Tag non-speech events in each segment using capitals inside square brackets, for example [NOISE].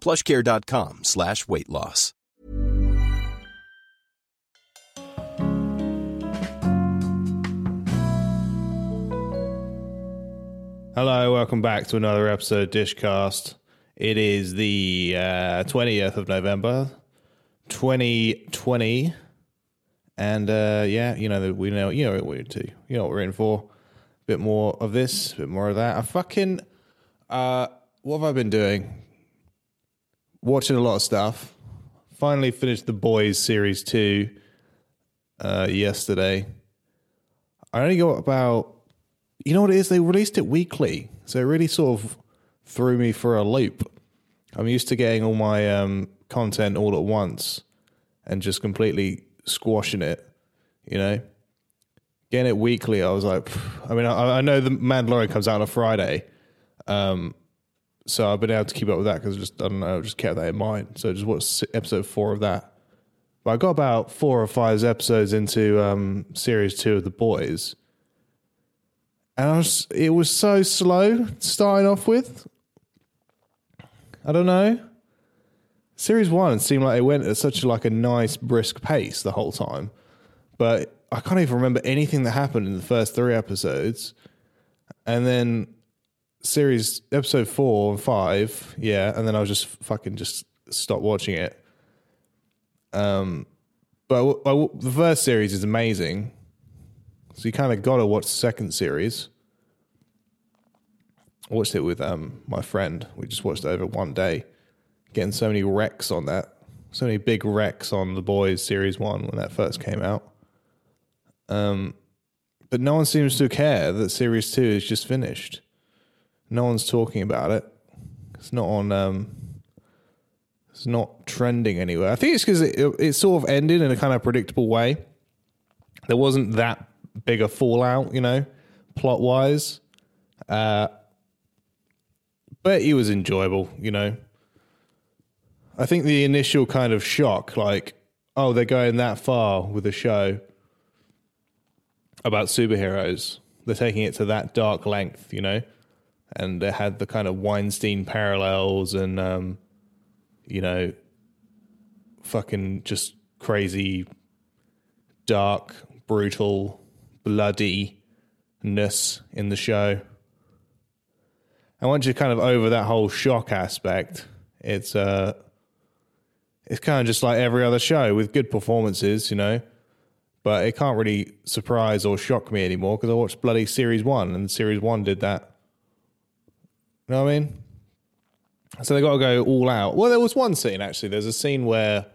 plushcare.com slash weight loss. Hello, welcome back to another episode of Dishcast. It is the uh, 20th of November, 2020. And uh, yeah, you know, we know, you know what we're into. You know what we're in for. A bit more of this, a bit more of that. I fucking, uh, what have I been doing? Watching a lot of stuff. Finally finished The Boys Series 2 uh, yesterday. I only got about you know what it is? They released it weekly, so it really sort of threw me for a loop. I'm used to getting all my um, content all at once and just completely squashing it. You know, getting it weekly, I was like. I mean, I, I know the Mandalorian comes out on a Friday, um, so I've been able to keep up with that because just I don't know, just kept that in mind. So just watched episode four of that. But I got about four or five episodes into um, series two of The Boys and I was, it was so slow starting off with. I don't know. Series one seemed like it went at such like a nice brisk pace the whole time, but I can't even remember anything that happened in the first three episodes, and then series episode four and five, yeah, and then I was just fucking just stop watching it. Um, but the first series is amazing. So you kind of got to watch the second series. I watched it with um, my friend. We just watched it over one day, getting so many wrecks on that. So many big wrecks on the boys series one when that first came out. Um, but no one seems to care that series two is just finished. No one's talking about it. It's not on. Um, it's not trending anywhere. I think it's because it, it sort of ended in a kind of predictable way. There wasn't that big a fallout, you know, plot wise. Uh, but it was enjoyable, you know. I think the initial kind of shock, like, oh, they're going that far with a show about superheroes. They're taking it to that dark length, you know, and it had the kind of Weinstein parallels and, um, you know, fucking just crazy, dark, brutal bloodiness in the show. And once you're kind of over that whole shock aspect, it's uh it's kind of just like every other show with good performances, you know. But it can't really surprise or shock me anymore because I watched bloody series one and series one did that. You know what I mean? So they got to go all out. Well, there was one scene actually. There's a scene where,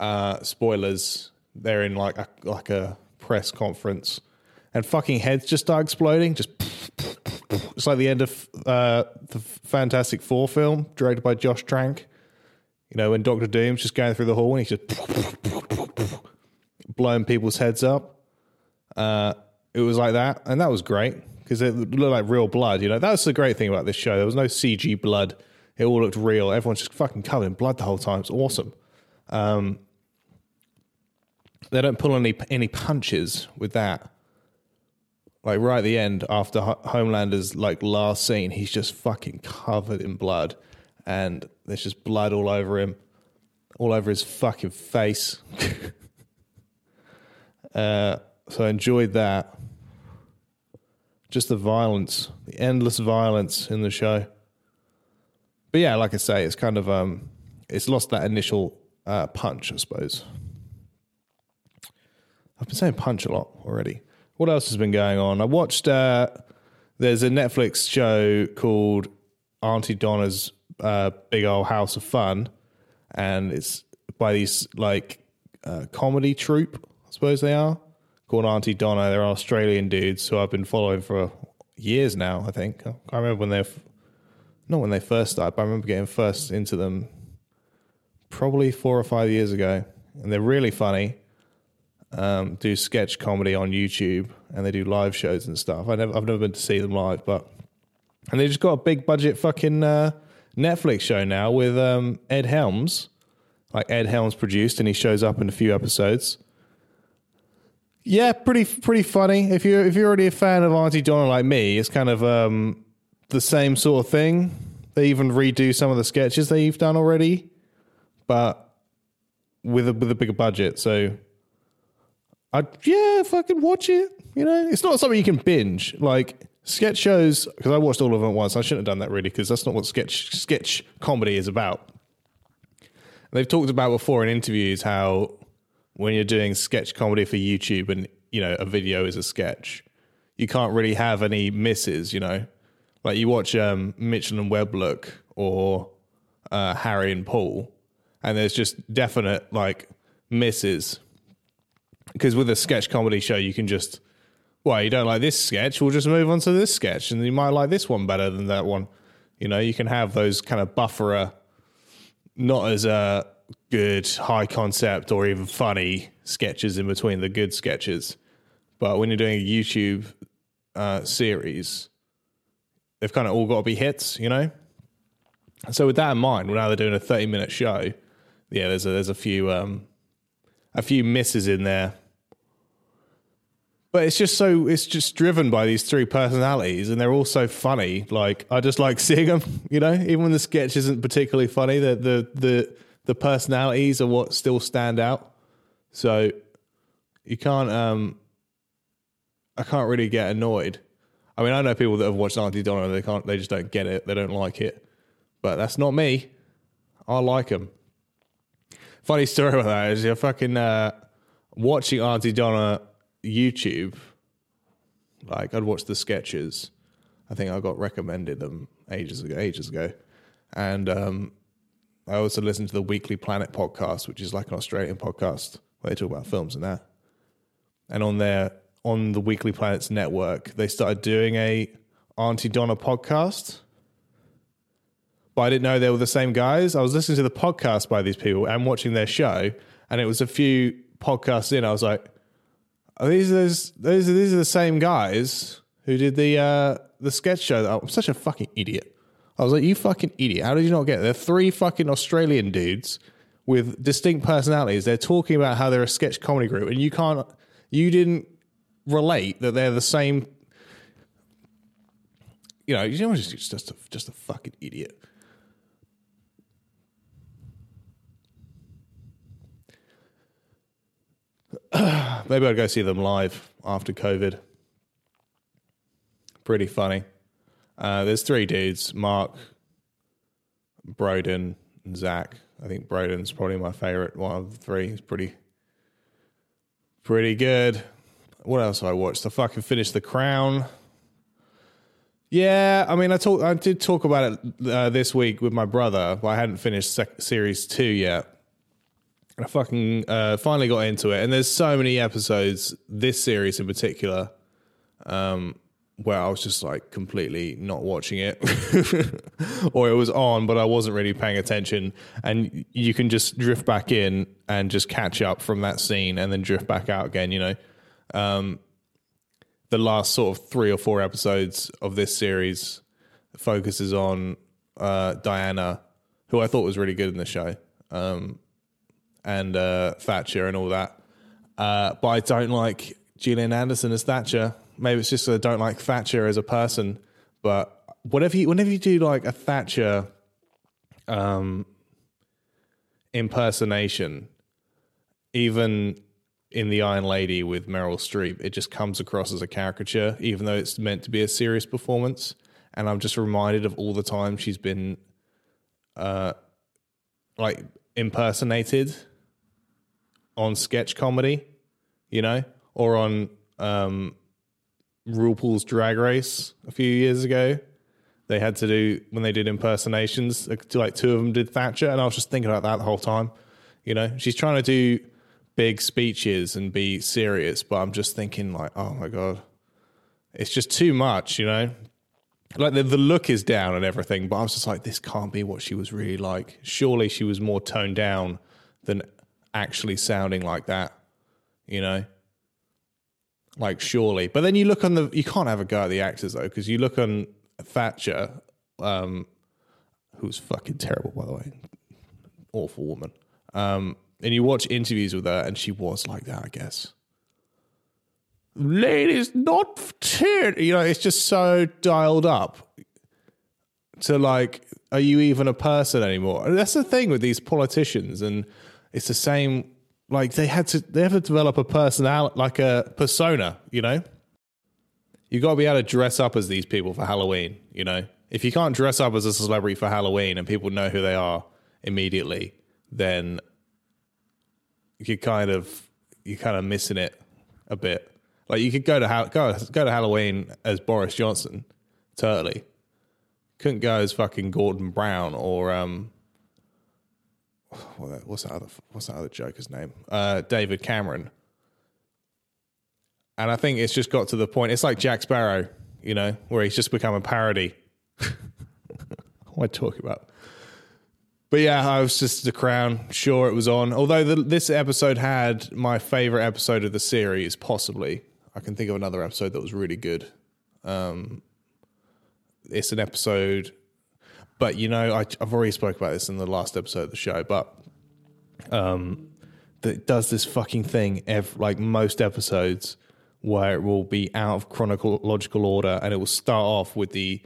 uh, spoilers, they're in like a like a press conference, and fucking heads just start exploding. Just [LAUGHS] it's like the end of uh, the Fantastic Four film, directed by Josh Trank. You know, when Doctor Doom's just going through the hall and he's just [LAUGHS] blowing people's heads up. Uh, it was like that, and that was great because it looked like real blood. You know, that's the great thing about this show. There was no CG blood; it all looked real. Everyone's just fucking covered in blood the whole time. It's awesome. Um, they don't pull any any punches with that. Like right at the end, after Ho- Homelander's like last scene, he's just fucking covered in blood, and there's just blood all over him, all over his fucking face. [LAUGHS] uh, so I enjoyed that. Just the violence, the endless violence in the show. But yeah, like I say, it's kind of um, it's lost that initial uh, punch, I suppose. I've been saying punch a lot already. What else has been going on? I watched. Uh, there's a Netflix show called Aunty Donna's uh, Big Old House of Fun, and it's by these like uh, comedy troupe, I suppose they are called Aunty Donna. They're Australian dudes who I've been following for years now. I think I remember when they're not when they first started, but I remember getting first into them probably four or five years ago, and they're really funny. Um, do sketch comedy on YouTube, and they do live shows and stuff. I never, I've never been to see them live, but and they just got a big budget fucking uh, Netflix show now with um, Ed Helms, like Ed Helms produced, and he shows up in a few episodes. Yeah, pretty pretty funny. If you're if you're already a fan of Aunty Donna like me, it's kind of um, the same sort of thing. They even redo some of the sketches they've done already, but with a with a bigger budget. So I yeah, fucking watch it. You know, it's not something you can binge. Like sketch shows, because I watched all of them at once. I shouldn't have done that really, because that's not what sketch sketch comedy is about. They've talked about before in interviews how when you're doing sketch comedy for YouTube and you know a video is a sketch, you can't really have any misses. You know, like you watch um, Mitchell and Webb look or uh, Harry and Paul, and there's just definite like misses because with a sketch comedy show you can just well you don't like this sketch we'll just move on to this sketch and you might like this one better than that one you know you can have those kind of bufferer not as uh, good high concept or even funny sketches in between the good sketches but when you're doing a youtube uh, series they've kind of all got to be hits you know so with that in mind now they're doing a 30 minute show yeah there's a, there's a few um, a few misses in there. But it's just so it's just driven by these three personalities, and they're all so funny. Like I just like [LAUGHS] seeing them, you know. Even when the sketch isn't particularly funny, the the the the personalities are what still stand out. So you can't um I can't really get annoyed. I mean, I know people that have watched Aunty Donna, they can't, they just don't get it, they don't like it. But that's not me. I like them. Funny story about that is you're fucking uh, watching Aunty Donna YouTube. Like I'd watch the sketches. I think I got recommended them ages ago, ages ago, and um, I also listen to the Weekly Planet podcast, which is like an Australian podcast where they talk about films and that. And on their on the Weekly Planet's network, they started doing a Aunty Donna podcast but I didn't know they were the same guys. I was listening to the podcast by these people and watching their show, and it was a few podcasts in. I was like, "Are these those those these are the same guys who did the uh, the sketch show?" I'm such a fucking idiot. I was like, "You fucking idiot! How did you not get it?" They're three fucking Australian dudes with distinct personalities. They're talking about how they're a sketch comedy group, and you can't, you didn't relate that they're the same. You know, you know, just just a, just a fucking idiot. [SIGHS] Maybe I'd go see them live after COVID. Pretty funny. Uh, there's three dudes Mark, Broden, and Zach. I think Broden's probably my favorite one of the three. He's pretty, pretty good. What else have I watched? I fucking finished The Crown. Yeah, I mean, I talk, I did talk about it uh, this week with my brother, but I hadn't finished sec- series two yet. And I fucking uh, finally got into it, and there's so many episodes this series in particular, um, where I was just like completely not watching it, [LAUGHS] or it was on, but I wasn't really paying attention. And you can just drift back in and just catch up from that scene, and then drift back out again. You know, um, the last sort of three or four episodes of this series focuses on uh, Diana, who I thought was really good in the show. Um, and uh, Thatcher and all that. Uh, but I don't like Gillian Anderson as Thatcher. Maybe it's just that I don't like Thatcher as a person. But whatever you, whenever you do like a Thatcher um, impersonation, even in the Iron Lady with Meryl Streep, it just comes across as a caricature, even though it's meant to be a serious performance. And I'm just reminded of all the time she's been, uh, like impersonated on sketch comedy, you know, or on um, RuPaul's Drag Race a few years ago. They had to do when they did impersonations. Like two of them did Thatcher, and I was just thinking about that the whole time. You know, she's trying to do big speeches and be serious, but I'm just thinking like, oh my god, it's just too much. You know, like the, the look is down and everything, but I was just like, this can't be what she was really like. Surely she was more toned down than actually sounding like that. You know like surely. But then you look on the you can't have a go at the actors though because you look on Thatcher, um, who's fucking terrible by the way, awful woman. Um, and you watch interviews with her, and she was like that, I guess. Ladies, not. You know, it's just so dialed up to like, are you even a person anymore? And that's the thing with these politicians, and it's the same like they had to they have to develop a personality like a persona you know? You got to be able to dress up as these people for halloween you know? If you can't dress up as a celebrity for halloween and people know who they are immediately then you kind of you're kind of missing it a bit. Like you could go to go go to halloween as boris johnson totally. Couldn't go as fucking gordon brown or um what's that other what's that other joker's name? Uh, David Cameron. And I think it's just got to the point. It's like Jack Sparrow, you know, where he's just become a parody. [LAUGHS] what am I talking about? But yeah, I was just the crown. Sure, it was on. Although the, this episode had my favorite episode of the series, possibly. I can think of another episode that was really good. Um, it's an episode but you know, I, have already spoke about this in the last episode of the show, but um, that does this fucking thing every, like most episodes where it will be out of chronological order and it will start off with the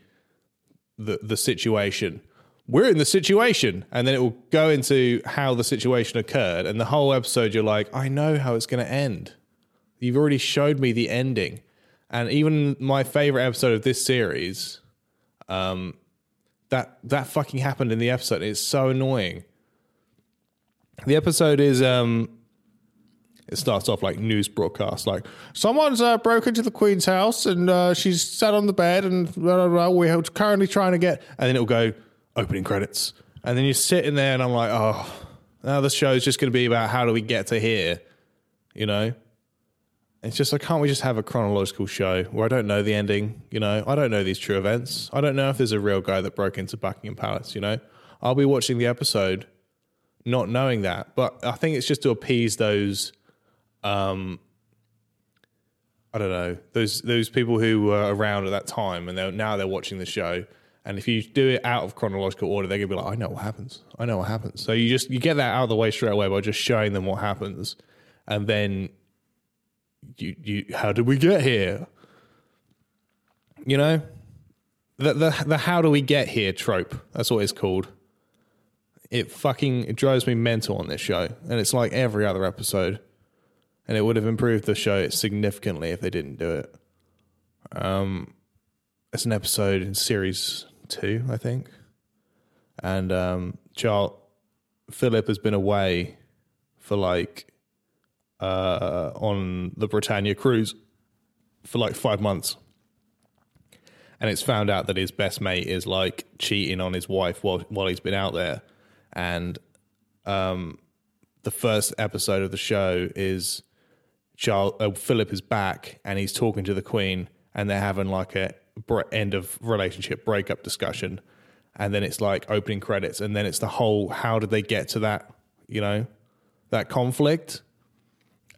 the the situation. We're in the situation, and then it will go into how the situation occurred, and the whole episode you're like, I know how it's going to end. You've already showed me the ending, and even my favorite episode of this series, um, that that fucking happened in the episode. It's so annoying. The episode is um it starts off like news broadcast, like someone's uh, broke into the Queen's house and uh, she's sat on the bed and blah, blah, blah, we're currently trying to get, and then it'll go opening credits, and then you're sitting there and I'm like, oh, now the show's just going to be about how do we get to here, you know? It's just like, can't we just have a chronological show where I don't know the ending? You know, I don't know these true events. I don't know if there's a real guy that broke into Buckingham Palace. You know, I'll be watching the episode not knowing that, but I think it's just to appease those, um, I don't know, those those people who were around at that time and they're now they're watching the show. And if you do it out of chronological order, they're gonna be like, I know what happens. I know what happens. So you just you get that out of the way straight away by just showing them what happens, and then you, you, how did we get here? You know, the, the, the how do we get here trope. That's what it's called. It fucking it drives me mental on this show. And it's like every other episode. And it would have improved the show significantly if they didn't do it. Um, it's an episode in series two, I think. And um, Charles Philip has been away for like uh, on the Britannia cruise for like five months. And it's found out that his best mate is like cheating on his wife while while he's been out there. And um, the first episode of the show is Charles uh, Philip is back and he's talking to the Queen, and they're having like a end of relationship breakup discussion, and then it's like opening credits, and then it's the whole how did they get to that, you know, that conflict,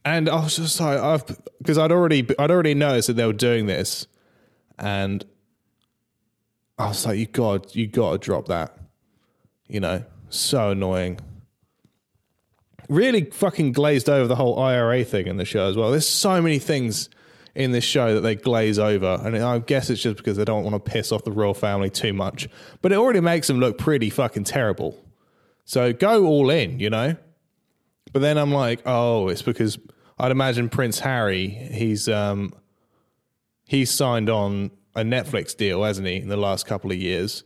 and I was just like, I've because I'd already I'd already noticed that they were doing this, and I was like, you got you got to drop that, you know, so annoying. really fucking glazed over the whole IRA thing in the show as well. There's so many things in this show that they glaze over, and I guess it's just because they don't want to piss off the royal family too much. But it already makes them look pretty fucking terrible. So go all in, you know. But then I'm like, oh, it's because I'd imagine Prince Harry, he's um, he's signed on a Netflix deal, hasn't he, in the last couple of years?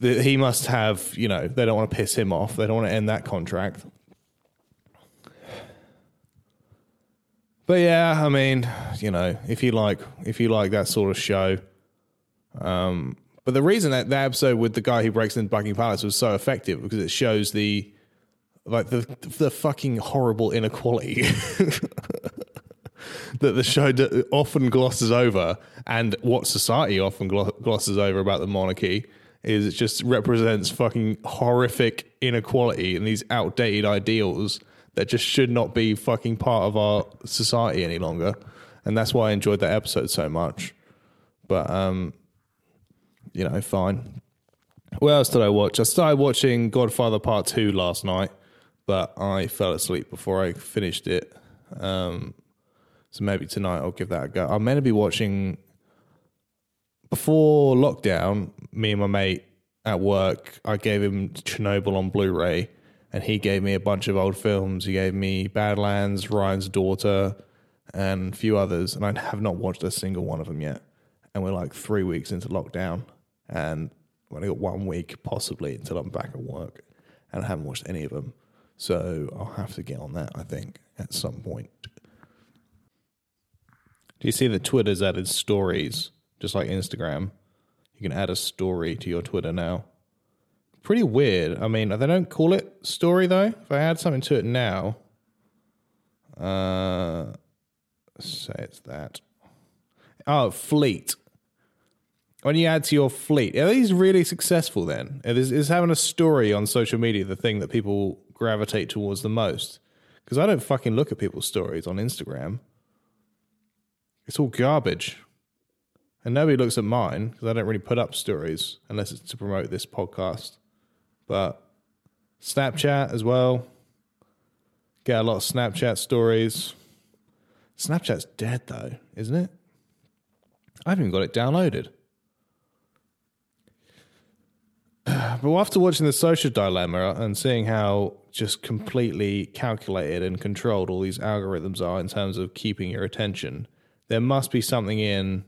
He must have, you know, they don't want to piss him off. They don't want to end that contract. But yeah, I mean, you know, if you like, if you like that sort of show, um, but the reason that that episode with the guy who breaks into Buckingham Palace was so effective because it shows the like the the fucking horrible inequality [LAUGHS] that the show often glosses over, and what society often glosses over about the monarchy is it just represents fucking horrific inequality and these outdated ideals that just should not be fucking part of our society any longer. And that's why I enjoyed that episode so much. But um, you know, fine. What else did I watch? I started watching Godfather Part Two last night, but I fell asleep before I finished it. Um, so maybe tonight I'll give that a go. I'm meant to be watching before lockdown. Me and my mate at work, I gave him Chernobyl on Blu-ray and he gave me a bunch of old films. He gave me Badlands, Ryan's Daughter, and a few others, and I have not watched a single one of them yet. And we're like three weeks into lockdown, and I've only got one week possibly until I'm back at work, and I haven't watched any of them. So I'll have to get on that, I think, at some point. Do you see that Twitter's added stories, just like Instagram? You can add a story to your Twitter now pretty weird. I mean, they don't call it story though. If I add something to it now, uh, say it's that. Oh, fleet. When you add to your fleet, are these really successful then? Is, is having a story on social media the thing that people gravitate towards the most? Because I don't fucking look at people's stories on Instagram. It's all garbage. And nobody looks at mine because I don't really put up stories unless it's to promote this podcast. But Snapchat as well. Get a lot of Snapchat stories. Snapchat's dead though, isn't it? I haven't even got it downloaded. But after watching the social dilemma and seeing how just completely calculated and controlled all these algorithms are in terms of keeping your attention, there must be something in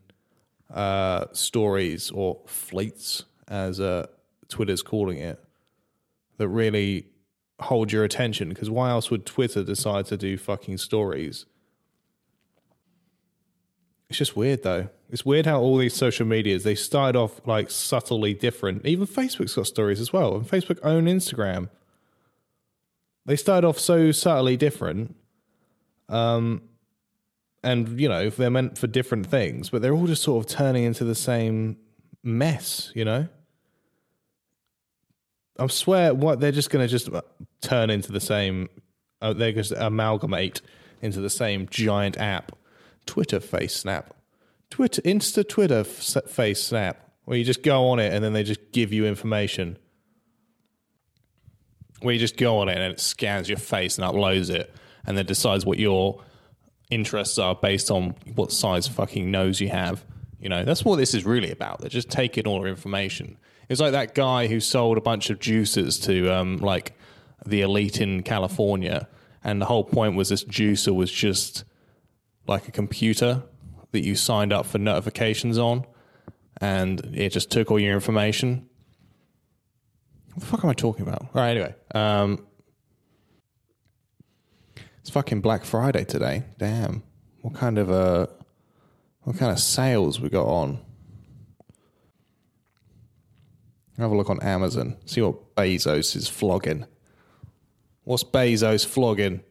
uh, stories or fleets, as uh, Twitter's calling it, that really hold your attention because why else would Twitter decide to do fucking stories? It's just weird though. It's weird how all these social medias they started off like subtly different. Even Facebook's got stories as well, and Facebook own Instagram. They started off so subtly different, um, and you know they're meant for different things, but they're all just sort of turning into the same mess. You know. I swear, what they're just going to just uh, turn into the same. Uh, they're just amalgamate into the same giant app. Twitter Face Snap, Twitter Insta Twitter f- Face Snap, where you just go on it and then they just give you information. Where you just go on it and it scans your face and uploads it, and then decides what your interests are based on what size fucking nose you have. You know, that's what this is really about. They're just taking all our information it's like that guy who sold a bunch of juices to um, like the elite in California, and the whole point was this juicer was just like a computer that you signed up for notifications on, and it just took all your information. What the fuck am I talking about? All right, anyway. Um, it's fucking Black Friday today. Damn. What kind of uh what kind of sales we got on? Have a look on Amazon. See what Bezos is flogging. What's Bezos flogging?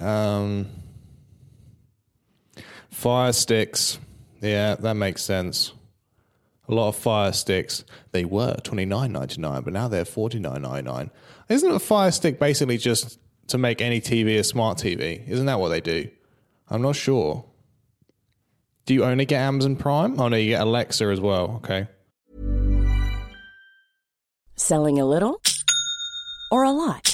Um, fire sticks. Yeah, that makes sense. A lot of fire sticks. They were twenty nine ninety nine, but now they're forty nine ninety nine. Isn't a fire stick basically just to make any TV a smart TV? Isn't that what they do? I'm not sure. Do you only get Amazon Prime? Oh no, you get Alexa as well. Okay. Selling a little or a lot?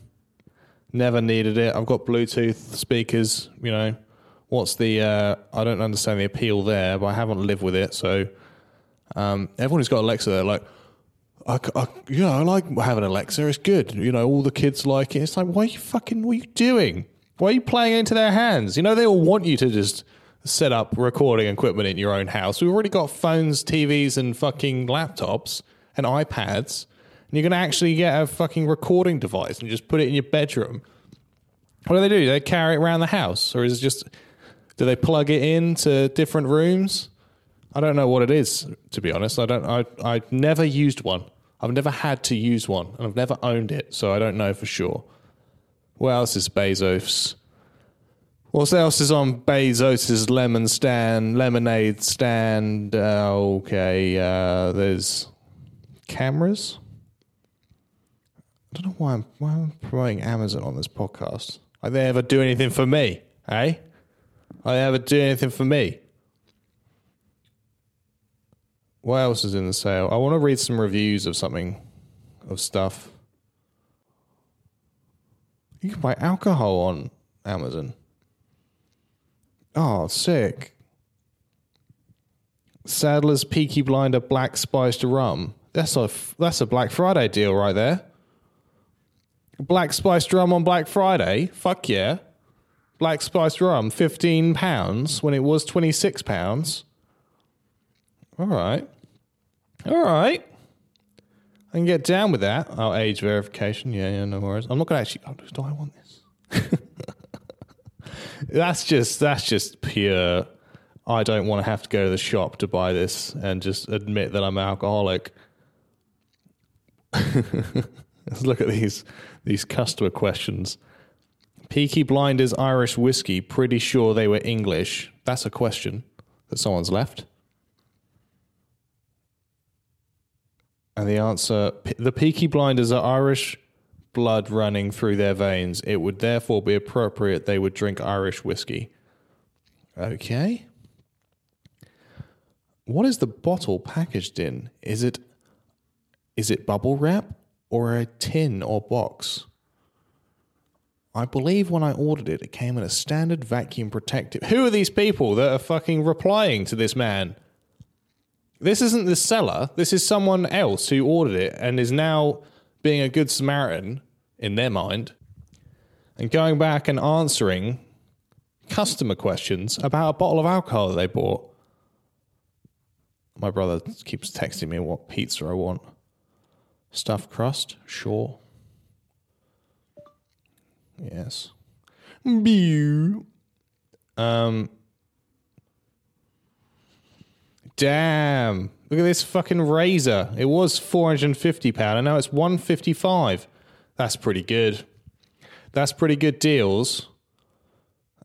Never needed it. I've got Bluetooth speakers. You know, what's the? Uh, I don't understand the appeal there, but I haven't lived with it. So um, everyone who's got Alexa, they're like, I, I, yeah, I like having Alexa. It's good. You know, all the kids like it. It's like, why are you fucking? What are you doing? Why are you playing into their hands? You know, they all want you to just set up recording equipment in your own house. We've already got phones, TVs, and fucking laptops and iPads. And you're going to actually get a fucking recording device and just put it in your bedroom. What do they do? Do they carry it around the house? Or is it just, do they plug it into different rooms? I don't know what it is, to be honest. I don't, I, I never used one. I've never had to use one and I've never owned it. So I don't know for sure. What else is Bezos? What else is on Bezos's lemon stand, lemonade stand? Uh, okay, uh, there's cameras. I don't know why I'm, why I'm promoting Amazon on this podcast. Are they ever do anything for me? Eh? Are they ever do anything for me? What else is in the sale? I want to read some reviews of something, of stuff. You can buy alcohol on Amazon. Oh, sick. Sadler's Peaky Blinder Black Spiced Rum. That's a that's a Black Friday deal right there. Black Spice rum on Black Friday. Fuck yeah. Black Spice rum, fifteen pounds when it was twenty six pounds. All right, all right. I can get down with that. Oh, age verification. Yeah, yeah, no worries. I'm not gonna actually. Oh, do I want this? [LAUGHS] that's just that's just pure. I don't want to have to go to the shop to buy this and just admit that I'm an alcoholic. Let's [LAUGHS] look at these these customer questions. Peaky Blinders Irish whiskey. Pretty sure they were English. That's a question that someone's left. And the answer: the Peaky Blinders are Irish blood running through their veins. It would therefore be appropriate they would drink Irish whiskey. Okay. What is the bottle packaged in? Is it is it bubble wrap or a tin or box? I believe when I ordered it, it came in a standard vacuum protective. Who are these people that are fucking replying to this man? This isn't the seller. This is someone else who ordered it and is now being a good Samaritan in their mind and going back and answering customer questions about a bottle of alcohol that they bought. My brother keeps texting me what pizza I want. Stuffed crust? Sure. Yes. Um. Damn. Look at this fucking razor. It was £450 and now it's 155 That's pretty good. That's pretty good deals.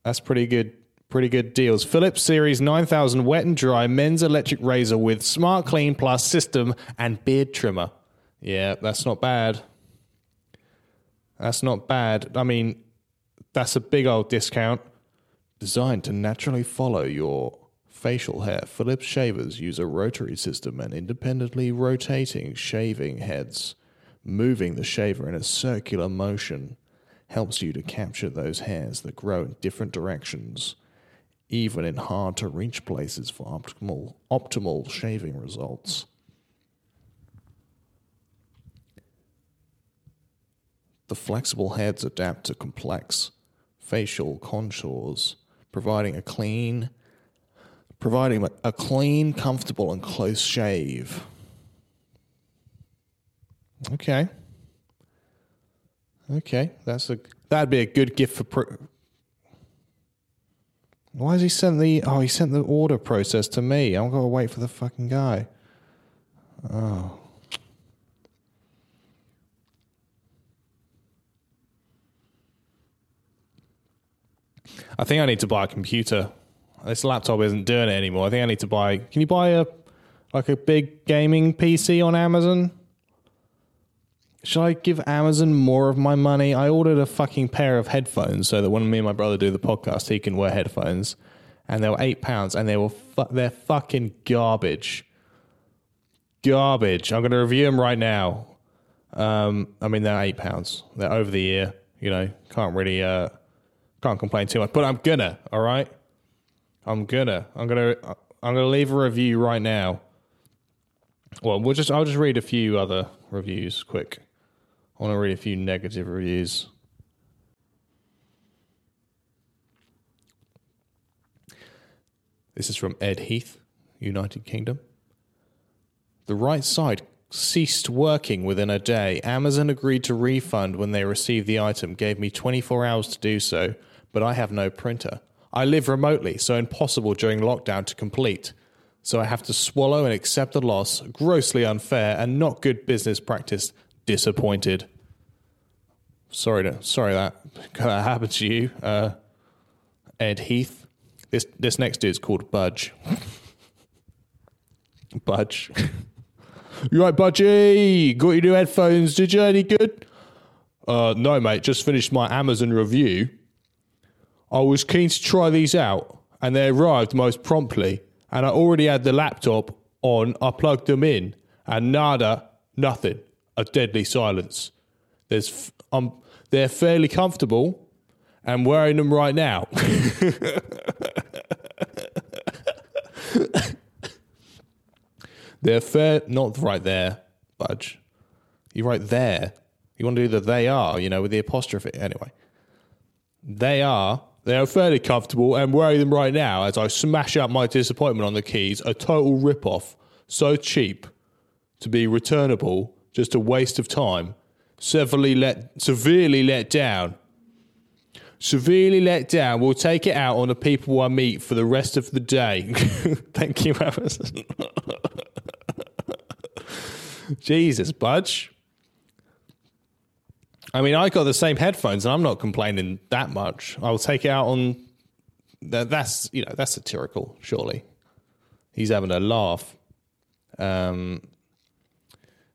That's pretty good pretty good deals. Philips Series 9000 wet and dry men's electric razor with Smart Clean Plus system and beard trimmer. Yeah, that's not bad. That's not bad. I mean, that's a big old discount. Designed to naturally follow your facial hair, Philips shavers use a rotary system and independently rotating shaving heads Moving the shaver in a circular motion helps you to capture those hairs that grow in different directions, even in hard to reach places for optimal, optimal shaving results. The flexible heads adapt to complex facial contours, providing a clean providing a clean, comfortable and close shave. Okay. Okay, that's a that'd be a good gift for pro- Why has he sent the oh he sent the order process to me? I'm gonna wait for the fucking guy. Oh. I think I need to buy a computer. This laptop isn't doing it anymore. I think I need to buy. Can you buy a like a big gaming PC on Amazon? Should I give Amazon more of my money? I ordered a fucking pair of headphones so that when me and my brother do the podcast, he can wear headphones, and they were eight pounds, and they were fu- they're fucking garbage. Garbage. I'm going to review them right now. Um, I mean, they're eight pounds. They're over the ear. You know, can't really uh, can't complain too much. But I'm gonna. All right. I'm gonna. I'm gonna. I'm gonna leave a review right now. Well, we'll just. I'll just read a few other reviews quick. I want to read a few negative reviews. This is from Ed Heath, United Kingdom. The right side ceased working within a day. Amazon agreed to refund when they received the item, gave me 24 hours to do so, but I have no printer. I live remotely, so impossible during lockdown to complete. So I have to swallow and accept the loss. Grossly unfair and not good business practice. Disappointed. Sorry to sorry that [LAUGHS] that happened to you, uh, Ed Heath. This this next dude's called Budge. [LAUGHS] Budge. [LAUGHS] you right, Budgie? Got your new headphones? Did you any good? Uh, no, mate. Just finished my Amazon review. I was keen to try these out, and they arrived most promptly. And I already had the laptop on. I plugged them in, and nada, nothing. A deadly silence. There's, f- um, they're fairly comfortable. and wearing them right now. [LAUGHS] they're fair, not right there, Budge. You're right there. You want to do the they are, you know, with the apostrophe. Anyway, they are. They are fairly comfortable and wearing them right now as I smash out my disappointment on the keys. A total rip-off. So cheap to be returnable. Just a waste of time. Severely let, severely let down. Severely let down. We'll take it out on the people I meet for the rest of the day. [LAUGHS] Thank you, Amazon. [LAUGHS] Jesus, Budge. I mean, I got the same headphones, and I'm not complaining that much. I'll take it out on that. That's you know that's satirical. Surely, he's having a laugh. Um,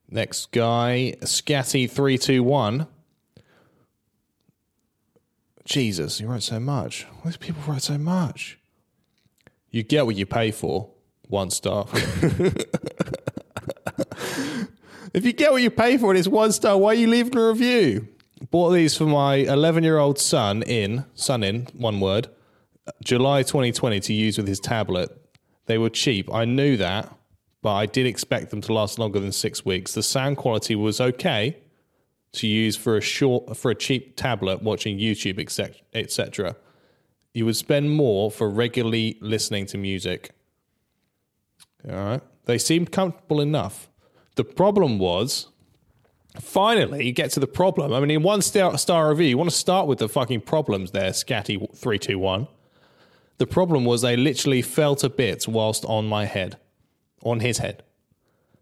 next guy, Scatty three two one. Jesus, you wrote so much. Why do people write so much? You get what you pay for. One star. [LAUGHS] if you get what you pay for and it's one star, why are you leaving a review? Bought these for my 11 year old son in, son in, one word, July 2020 to use with his tablet. They were cheap. I knew that, but I did expect them to last longer than six weeks. The sound quality was okay to use for a short, for a cheap tablet watching YouTube, etc. You would spend more for regularly listening to music. All right. They seemed comfortable enough. The problem was, finally, you get to the problem. I mean, in one star, star review, you want to start with the fucking problems there, Scatty321. The problem was they literally fell to bits whilst on my head, on his head.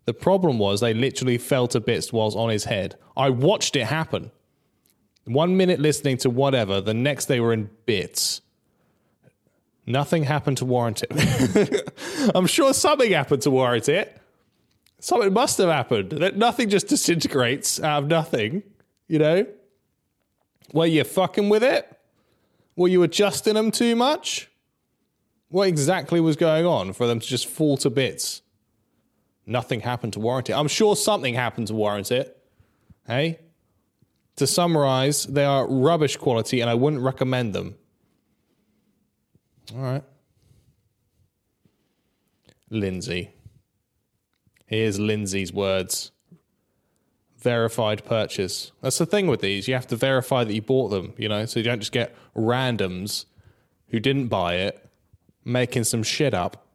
The problem was they literally fell to bits whilst on his head. I watched it happen. One minute listening to whatever, the next they were in bits. Nothing happened to warrant it. [LAUGHS] I'm sure something happened to warrant it. Something must have happened. That nothing just disintegrates out of nothing, you know? Were you fucking with it? Were you adjusting them too much? What exactly was going on for them to just fall to bits? Nothing happened to warrant it. I'm sure something happened to warrant it. Hey? To summarize, they are rubbish quality and I wouldn't recommend them. All right. Lindsay. Here's Lindsay's words. Verified purchase. That's the thing with these. You have to verify that you bought them, you know, so you don't just get randoms who didn't buy it making some shit up.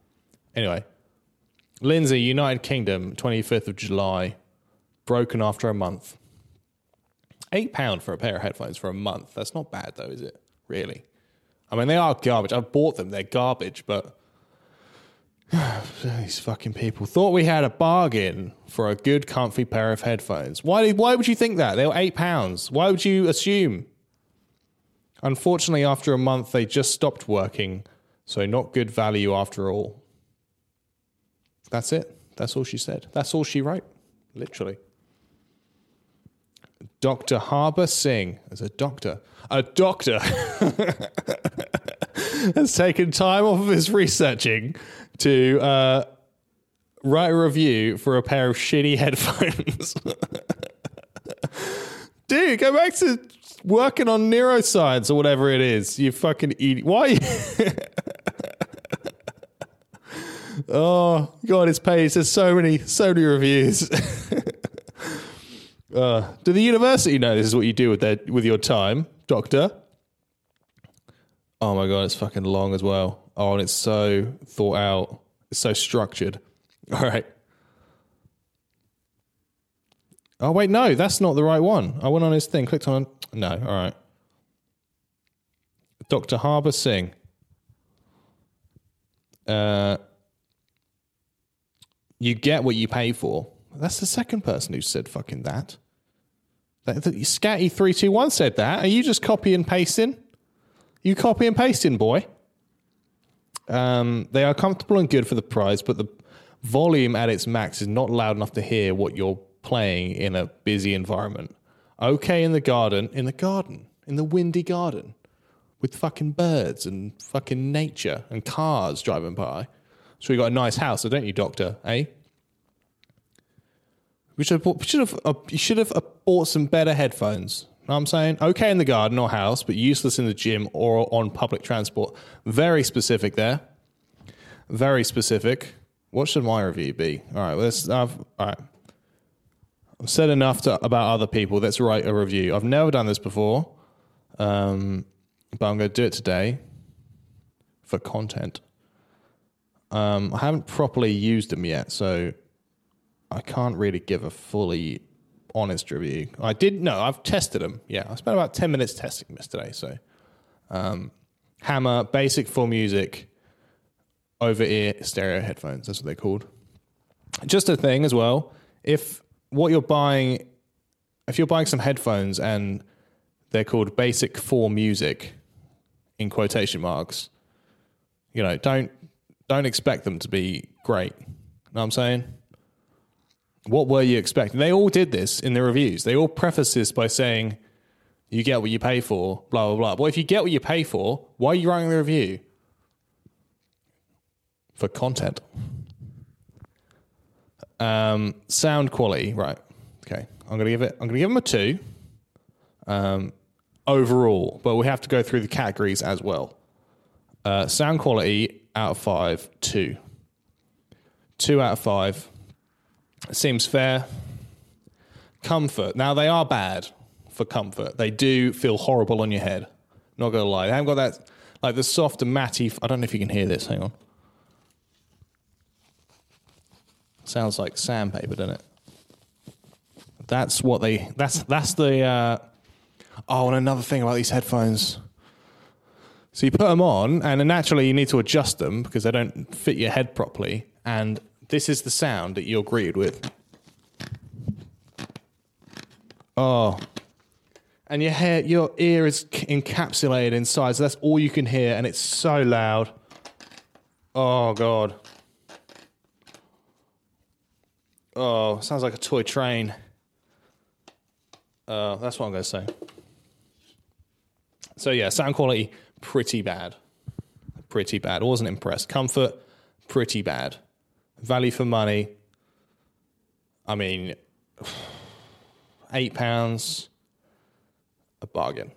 Anyway, Lindsay, United Kingdom, 25th of July, broken after a month. £8 for a pair of headphones for a month. That's not bad, though, is it? Really? I mean, they are garbage. I've bought them, they're garbage, but [SIGHS] these fucking people thought we had a bargain for a good, comfy pair of headphones. Why, why would you think that? They were £8. Why would you assume? Unfortunately, after a month, they just stopped working, so not good value after all. That's it. That's all she said. That's all she wrote, literally. Dr. Harbour Singh, as a doctor, a doctor [LAUGHS] has taken time off of his researching to uh, write a review for a pair of shitty [LAUGHS] headphones. [LAUGHS] Dude, go back to working on neuroscience or whatever it is. You fucking idiot. Why? [LAUGHS] oh god, his page. There's so many, so many reviews. uh, do the university know this is what you do with their with your time, doctor? Oh my god, it's fucking long as well. Oh, and it's so thought out. It's so structured. [LAUGHS] All right. Oh wait, no, that's not the right one. I went on his thing, clicked on. No, all right. Dr. Harbour Singh. Uh, you get what you pay for. That's the second person who said fucking that. that, that Scatty three two one said that. Are you just copy and pasting? You copy and pasting, boy. Um, they are comfortable and good for the price, but the volume at its max is not loud enough to hear what you're playing in a busy environment. Okay, in the garden, in the garden, in the windy garden, with fucking birds and fucking nature and cars driving by. So you got a nice house, don't you, Doctor? Eh? We should have bought, should have uh, you should have uh, bought some better headphones. Know what I'm saying? Okay in the garden or house, but useless in the gym or on public transport. Very specific there. Very specific. What should my review be? All right, let's. I've, all right. I've said enough to, about other people. Let's write a review. I've never done this before, um, but I'm going to do it today for content. Um, I haven't properly used them yet, so I can't really give a fully honest review. I did no, I've tested them. Yeah, I spent about ten minutes testing them yesterday. So, um, Hammer basic full music over ear stereo headphones. That's what they're called. Just a thing as well. If what you're buying, if you're buying some headphones and they're called basic for music, in quotation marks, you know, don't don't expect them to be great. You Know what I'm saying? What were you expecting? They all did this in the reviews. They all preface this by saying, you get what you pay for, blah, blah, blah. Well, if you get what you pay for, why are you writing the review? For content. Um, sound quality, right. Okay. I'm gonna give it I'm gonna give them a two. Um, overall, but we have to go through the categories as well. Uh, sound quality out of five, two. Two out of five. Seems fair. Comfort. Now they are bad for comfort. They do feel horrible on your head. Not gonna lie. They haven't got that like the soft and matty. I don't know if you can hear this. Hang on. Sounds like sandpaper, doesn't it? That's what they. That's that's the. Uh, oh, and another thing about these headphones. So you put them on, and naturally you need to adjust them because they don't fit your head properly. And this is the sound that you're greeted with. Oh, and your hair, your ear is encapsulated inside, so that's all you can hear, and it's so loud. Oh god. Oh, sounds like a toy train. Uh, that's what I'm going to say. So yeah, sound quality pretty bad, pretty bad. I wasn't impressed. Comfort pretty bad. Value for money. I mean, eight pounds, a bargain.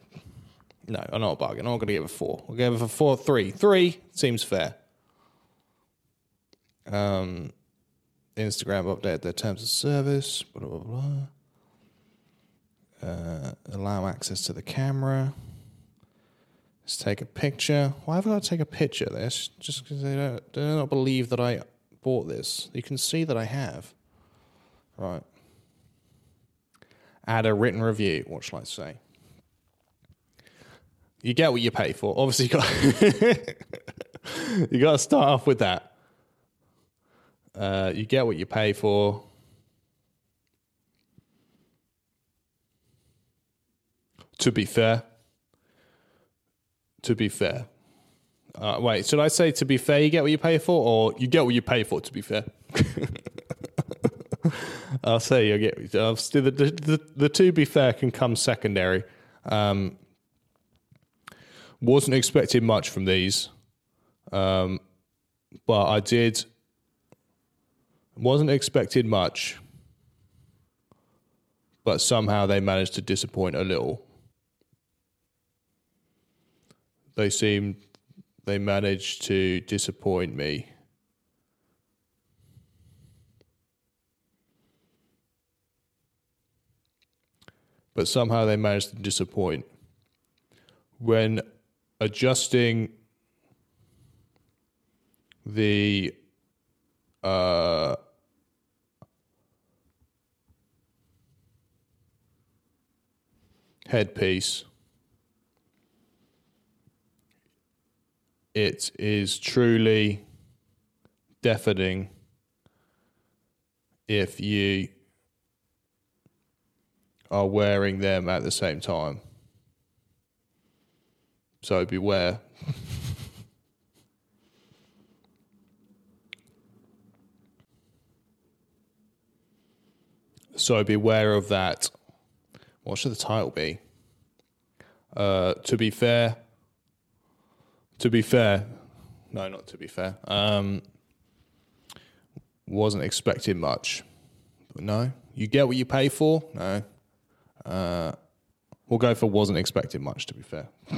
No, I'm not a bargain. I'm not going to give it four. I'll give it for four, three. Three seems fair. Um, Instagram update their terms of service. Blah blah blah. Uh, allow access to the camera. Let's take a picture. Why have I got to take a picture of this? Just because they don't, they do not believe that I bought this. You can see that I have. Right. Add a written review. What shall I say? You get what you pay for. Obviously, you got [LAUGHS] you got to start off with that. Uh, you get what you pay for. To be fair, to be fair, uh, wait, should I say to be fair, you get what you pay for, or you get what you pay for? To be fair, [LAUGHS] I'll say you get. I'll, the, the, the, the to be fair can come secondary. Um, wasn't expecting much from these, um, but I did. Wasn't expecting much, but somehow they managed to disappoint a little. They seemed they managed to disappoint me. But somehow they managed to disappoint. When adjusting the uh, headpiece, it is truly deafening if you are wearing them at the same time. So beware. [LAUGHS] so beware of that. What should the title be? Uh, to be fair, to be fair, no, not to be fair. Um, wasn't expecting much. But no, you get what you pay for. No, uh, we'll go for wasn't expecting much. To be fair, [LAUGHS]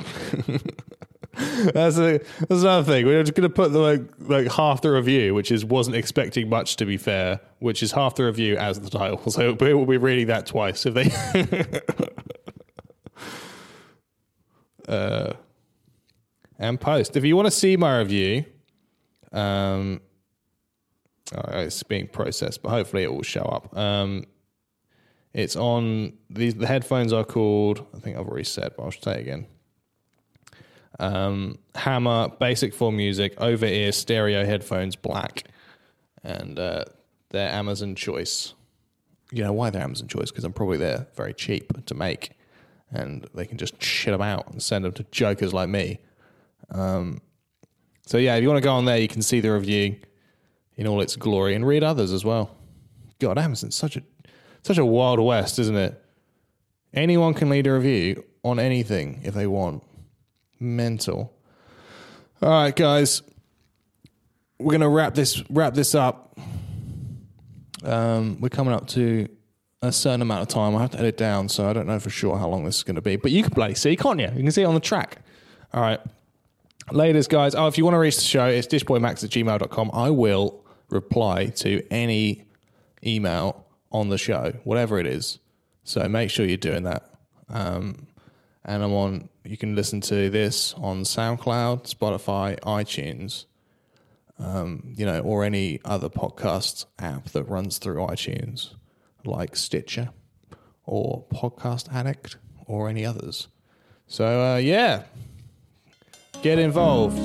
that's a that's another thing. We're just going to put the like like half the review, which is wasn't expecting much. To be fair, which is half the review as the title. So we'll be reading that twice if they. [LAUGHS] uh and post. If you want to see my review, um, oh, it's being processed, but hopefully it will show up. Um, it's on these. The headphones are called. I think I've already said, but I'll say again. Um, Hammer Basic for Music over ear stereo headphones, black, and uh, they're Amazon choice. You know why they're Amazon choice? Because I'm probably they're very cheap to make, and they can just shit them out and send them to jokers like me. Um, so yeah, if you want to go on there, you can see the review in all its glory and read others as well. God, Amazon's such a such a wild west, isn't it? Anyone can lead a review on anything if they want. Mental. All right, guys, we're gonna wrap this wrap this up. Um, we're coming up to a certain amount of time. I have to edit down, so I don't know for sure how long this is going to be. But you can play, see, can't you? You can see it on the track. All right. Ladies, guys, oh, if you want to reach the show, it's dishboymax at gmail.com. I will reply to any email on the show, whatever it is. So make sure you're doing that. Um, and I'm on, you can listen to this on SoundCloud, Spotify, iTunes, um, you know, or any other podcast app that runs through iTunes, like Stitcher or Podcast Addict or any others. So, uh, yeah, Get involved.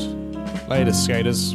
Later, skaters.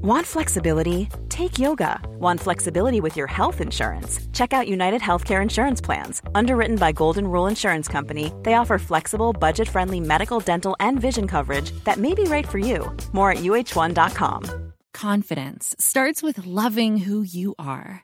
Want flexibility? Take yoga. Want flexibility with your health insurance? Check out United Healthcare Insurance Plans. Underwritten by Golden Rule Insurance Company, they offer flexible, budget friendly medical, dental, and vision coverage that may be right for you. More at uh1.com. Confidence starts with loving who you are.